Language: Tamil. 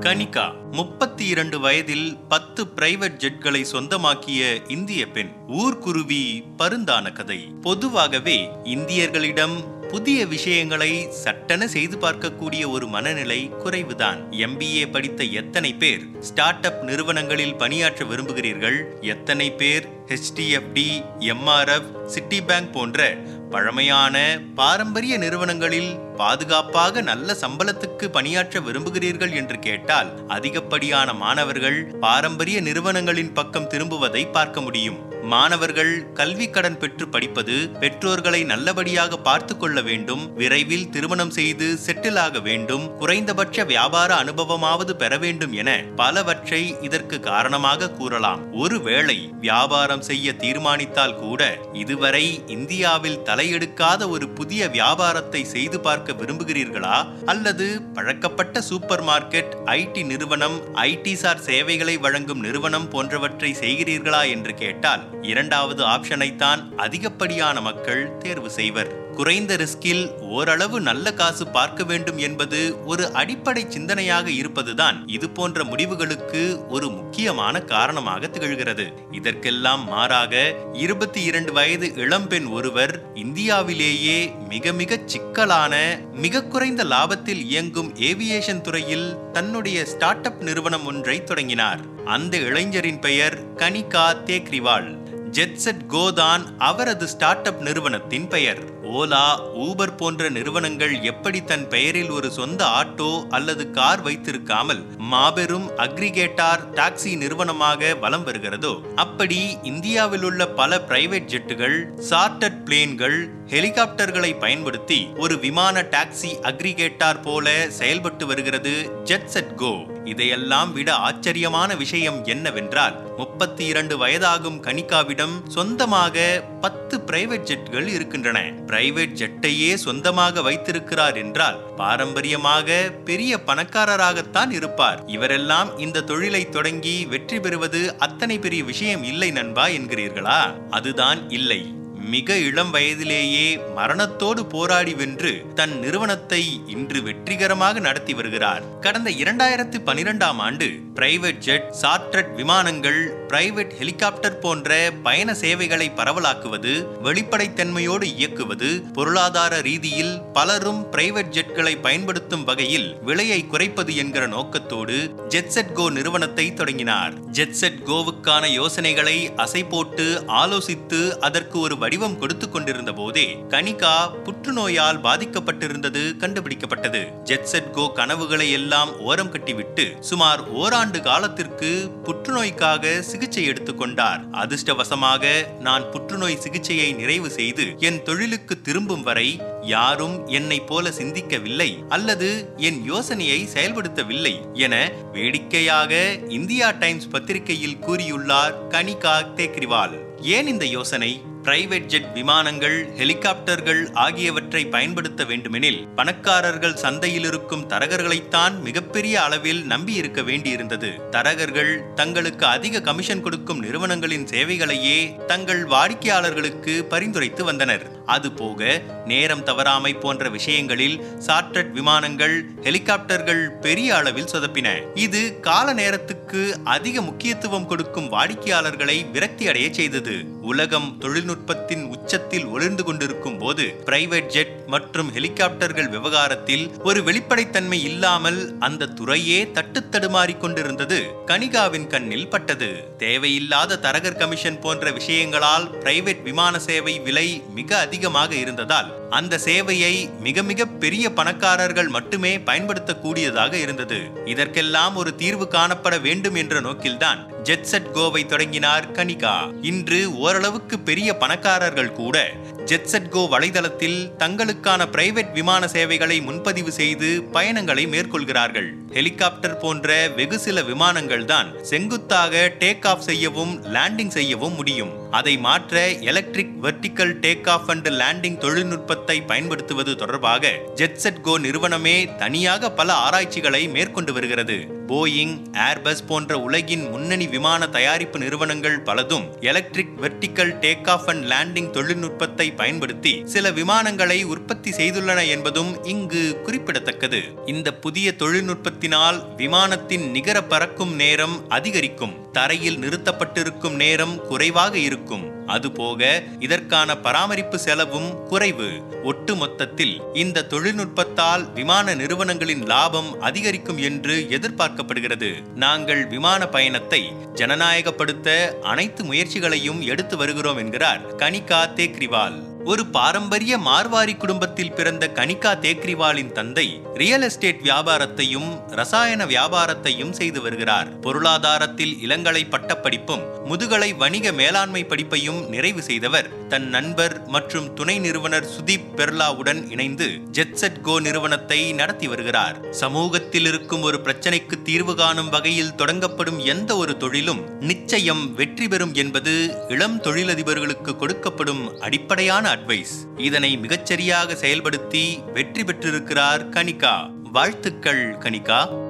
கனிகா முப்பத்தி இரண்டு வயதில் பத்து பிரைவேட் ஜெட்களை சொந்தமாக்கிய இந்திய பெண். ஊர்க்குருவி பருந்தான கதை. பொதுவாகவே இந்தியர்களிடம் புதிய விஷயங்களை சட்டென செய்து பார்க்கக்கூடிய ஒரு மனநிலை குறைவுதான். எம்பிஏ படித்த எத்தனை பேர் ஸ்டார்ட் அப் நிறுவனங்களில் பணியாற்ற விரும்புகிறீர்கள்? எத்தனை பேர் ஹெச்டிஎஃப்டி எம்ஆர்எஃப் சிட்டி பேங்க் போன்ற பழமையான பாரம்பரிய நிறுவனங்களில் பாதுகாப்பாக நல்ல சம்பளத்துக்கு பணியாற்ற விரும்புகிறீர்கள் என்று கேட்டால் அதிகப்படியான மாணவர்கள் பாரம்பரிய நிறுவனங்களின் பக்கம் திரும்புவதை பார்க்க முடியும். மாணவர்கள் கல்வி கடன் பெற்று படிப்பது பெற்றோர்களை நல்லபடியாக பார்த்து கொள்ள வேண்டும் விரைவில் திருமணம் செய்து செட்டில் ஆக வேண்டும் குறைந்தபட்ச வியாபார அனுபவமாவது பெற வேண்டும் என பலவற்றை இதற்கு காரணமாக கூறலாம். ஒருவேளை வியாபாரம் செய்ய தீர்மானித்தால் கூட இதுவரை இந்தியாவில் தலையெடுக்காத ஒரு புதிய வியாபாரத்தை செய்து பார்க்க விரும்புகிறீர்களா? அல்லது பழக்கப்பட்ட சூப்பர் மார்க்கெட் ஐடி நிறுவனம் ஐடி சார் சேவைகளை வழங்கும் நிறுவனம் போன்றவற்றை செய்கிறீர்களா என்று கேட்டால் இரண்டாவது ஆப்ஷனைத்தான் அதிகப்படியான மக்கள் தேர்வு செய்வர். குறைந்த ரிஸ்கில் ஓரளவு நல்ல காசு பார்க்க வேண்டும் என்பது ஒரு அடிப்படை சிந்தனையாக இருப்பதுதான் இது போன்ற முடிவுகளுக்கு ஒரு முக்கியமான காரணமாக திகழ்கிறது. இதற்கெல்லாம் மாறாக இருபத்தி இரண்டு வயது இளம்பெண் ஒருவர் இந்தியாவிலேயே மிக மிக சிக்கலான மிக குறைந்த லாபத்தில் இயங்கும் ஏவியேஷன் துறையில் தன்னுடைய ஸ்டார்ட் அப் நிறுவனம் ஒன்றை தொடங்கினார். அந்த இளைஞரின் பெயர் கனிகா தேக்ரிவால். ஜெட்செட் கோதான் அவரது ஸ்டார்ட் அப் நிறுவனத்தின் பெயர். ஓலா ஊபர் போன்ற நிறுவனங்கள் எப்படி தன் பெயரில் ஒரு சொந்த ஆட்டோ அல்லது கார் வைத்திருக்காமல் மாபெரும் அக்ரிகேட்டார் டாக்ஸி நிறுவனமாக வலம் வருகிறதோ அப்படி இந்தியாவில் உள்ள பல பிரைவேட் ஜெட்டுகள் சார்ட்டட் பிளேன்கள் ஹெலிகாப்டர்களை பயன்படுத்தி ஒரு விமான டாக்ஸி அக்ரிகேட்டார் போல செயல்பட்டு வருகிறது ஜெட்செட் கோ. இதையெல்லாம் விட ஆச்சரியமான விஷயம் என்னவென்றால் முப்பத்தி இரண்டு வயதாகும் கனிகாவிடம் சொந்தமாக பத்து பிரைவேட் ஜெட்கள் இருக்கின்றன. பிரைவேட் ஜெட்டையே சொந்தமாக வைத்திருக்கிறார் என்றால் பாரம்பரியமாக பெரிய பணக்காரராகத்தான் இருப்பார். இவரெல்லாம் இந்த தொழிலை தொடங்கி வெற்றி பெறுவது அத்தனை பெரிய விஷயம் இல்லை நண்பா என்கிறீர்களா? அதுதான் இல்லை. மிக இளம் வயதிலேயே மரணத்தோடு போராடி வென்று தன் நிறுவனத்தை இன்று வெற்றிகரமாக நடத்தி வருகிறார். கடந்த இரண்டாயிரத்து பனிரெண்டாம் ஆண்டு பிரைவேட் ஜெட் சார்ட்டர்ட் விமானங்கள் பிரைவேட் ஹெலிகாப்டர் போன்ற பயண சேவைகளை பரவலாக்குவது வெளிப்படைத்தன்மையோடு இயக்குவது பொருளாதார ரீதியில் பலரும் பிரைவேட் ஜெட்களை பயன்படுத்தும் வகையில் விலையை குறைப்பது என்கிற நோக்கத்தோடு ஜெட்செட் கோ நிறுவனத்தை தொடங்கினார். ஜெட்செட் கோவுக்கான யோசனைகளை அசை போட்டு ஆலோசித்து அதற்கு ஒரு வடிவம் கொடுத்து கொண்டிருந்த போதே கனிகா புற்றுநோயால் பாதிக்கப்பட்டிருந்தது கண்டுபிடிக்கப்பட்டது. ஜெட்செட் கோ கனவுகளை எல்லாம் ஓரம் கட்டிவிட்டு சுமார் ஓராண்டு காலத்திற்கு புற்றுநோய்க்காக சிகிச்சை எடுத்துக்கொண்டார் அதிர்ஷ்டவசமாக நான் புற்றுநோய் சிகிச்சையை நிறைவு செய்து என் தொழிலுக்கு திரும்பும் வரை யாரும் என்னை போல சிந்திக்கவில்லை அல்லது என் யோசனையை செயல்படுத்தவில்லை என வேடிக்கையாக இந்தியா டைம்ஸ் பத்திரிகையில் கூறியுள்ளார் கனிகா தேக்ரிவால் ஏன் இந்த யோசனை? பிரைவேட் ஜெட் விமானங்கள் ஹெலிகாப்டர்கள் ஆகியவற்றை பயன்படுத்த வேண்டுமெனில் பணக்காரர்கள் சந்தையில் இருக்கும் தரகர்களைத்தான் மிகப்பெரிய அளவில் நம்பியிருக்க வேண்டியிருந்தது. தரகர்கள் தங்களுக்கு அதிக கமிஷன் கொடுக்கும் நிறுவனங்களின் சேவைகளையே தங்கள் வாடிக்கையாளர்களுக்கு பரிந்துரைத்து வந்தனர். அதுபோக நேரம் தவறாமை போன்ற விஷயங்களில் சார்ட்டட் விமானங்கள் ஹெலிகாப்டர்கள் பெரிய அளவில் சொதப்பின. இது கால நேரத்துக்கு அதிக முக்கியத்துவம் கொடுக்கும் வாடிக்கையாளர்களை விரக்தி அடைய செய்தது. உலகம் தொழில்நுட்பத்தின் உச்சத்தில் ஒளிர்ந்து கொண்டிருக்கும் போது பிரைவேட் ஜெட் மற்றும் ஹெலிகாப்டர்கள் விவகாரத்தில் ஒரு வெளிப்படைத்தன்மை இல்லாமல் அந்த துறையே தட்டு தடுமாறி கொண்டிருந்தது. கனிகாவின் கண்ணில் பட்டது. தேவையில்லாத தரகர் கமிஷன் போன்ற விஷயங்களால் பிரைவேட் விமான சேவை விலை மிக அதிக அதிகமாக இருந்ததால் அந்த சேவையை மிக மிக பெரிய பணக்காரர்கள் மட்டுமே பயன்படுத்தக்கூடியதாக இருந்தது. இதற்கெல்லாம் ஒரு தீர்வு காணப்பட வேண்டும் என்ற நோக்கில்தான் ஜெட்செட் கோவை தொடங்கினார் கனிகா இன்று ஓரளவுக்கு பெரிய பணக்காரர்கள் கூட ஜெட்செட் கோ வலைதளத்தில் தங்களுக்கான பிரைவேட் விமான சேவைகளை முன்பதிவு செய்து பயணங்களை மேற்கொள்கிறார்கள். ஹெலிகாப்டர் போன்ற வெகு சில விமானங்கள் தான் செங்குத்தாக டேக் ஆஃப் செய்யவும் லேண்டிங் செய்யவும் முடியும். அதை மாற்ற electric vertical take off and landing தொழில்நுட்ப தொழில்நுட்பத்தை பயன்படுத்துவது தொடர்பாக ஜெட்செட்கோ நிறுவனமே தனியாக பல ஆராய்ச்சிகளை மேற்கொண்டு வருகிறது. போயிங் ஏர்பஸ் போன்ற உலகின் முன்னணி விமான தயாரிப்பு நிறுவனங்கள் பலதும் electric vertical take off and landing தொழில்நுட்பத்தை பயன்படுத்தி சில விமானங்களை உற்பத்தி செய்துள்ளன என்பதும் இங்கு குறிப்பிடத்தக்கது. இந்த புதிய தொழில்நுட்பத்தினால் விமானத்தின் நிகர பறக்கும் நேரம் அதிகரிக்கும். தரையில் நிறுத்தப்பட்டிருக்கும் நேரம் குறைவாக இருக்கும். அதுபோக இதற்கான பராமரிப்பு செலவும் குறைவு. ஒட்டு மொத்தத்தில் இந்த தொழில்நுட்பத்தால் விமான நிறுவனங்களின் லாபம் அதிகரிக்கும் என்று எதிர்பார்க்கப்படுகிறது. நாங்கள் விமான பயணத்தை ஜனநாயகப்படுத்த அனைத்து முயற்சிகளையும் எடுத்து வருகிறோம் என்கிறார் கனிகா தேக்ரிவால். ஒரு பாரம்பரிய மார்வாரி குடும்பத்தில் பிறந்த கனிகா தேக்ரிவாலின் தந்தை ரியல் எஸ்டேட் வியாபாரத்தையும் ரசாயன வியாபாரத்தையும் செய்து வருகிறார். பொருளாதாரத்தில் இளங்கலை பட்டப்படிப்பும் முதுகலை வணிக மேலாண்மை படிப்பையும் நிறைவு செய்தவர். தன் நண்பர் மற்றும் துணை நிறுவனர் சுதீப் பெர்லாவுடன் இணைந்து ஜெட்செட் கோ நிறுவனத்தை நடத்தி வருகிறார். சமூகத்தில் இருக்கும் ஒரு பிரச்சனைக்கு தீர்வு காணும் வகையில் தொடங்கப்படும் எந்த ஒரு தொழிலும் நிச்சயம் வெற்றி பெறும் என்பது இளம் தொழிலதிபர்களுக்கு கொடுக்கப்படும் அடிப்படையான அட்வைஸ் இதனை மிகச்சரியாக செயல்படுத்தி வெற்றி பெற்றிருக்கிறார் கனிகா. வாழ்த்துக்கள் கனிகா.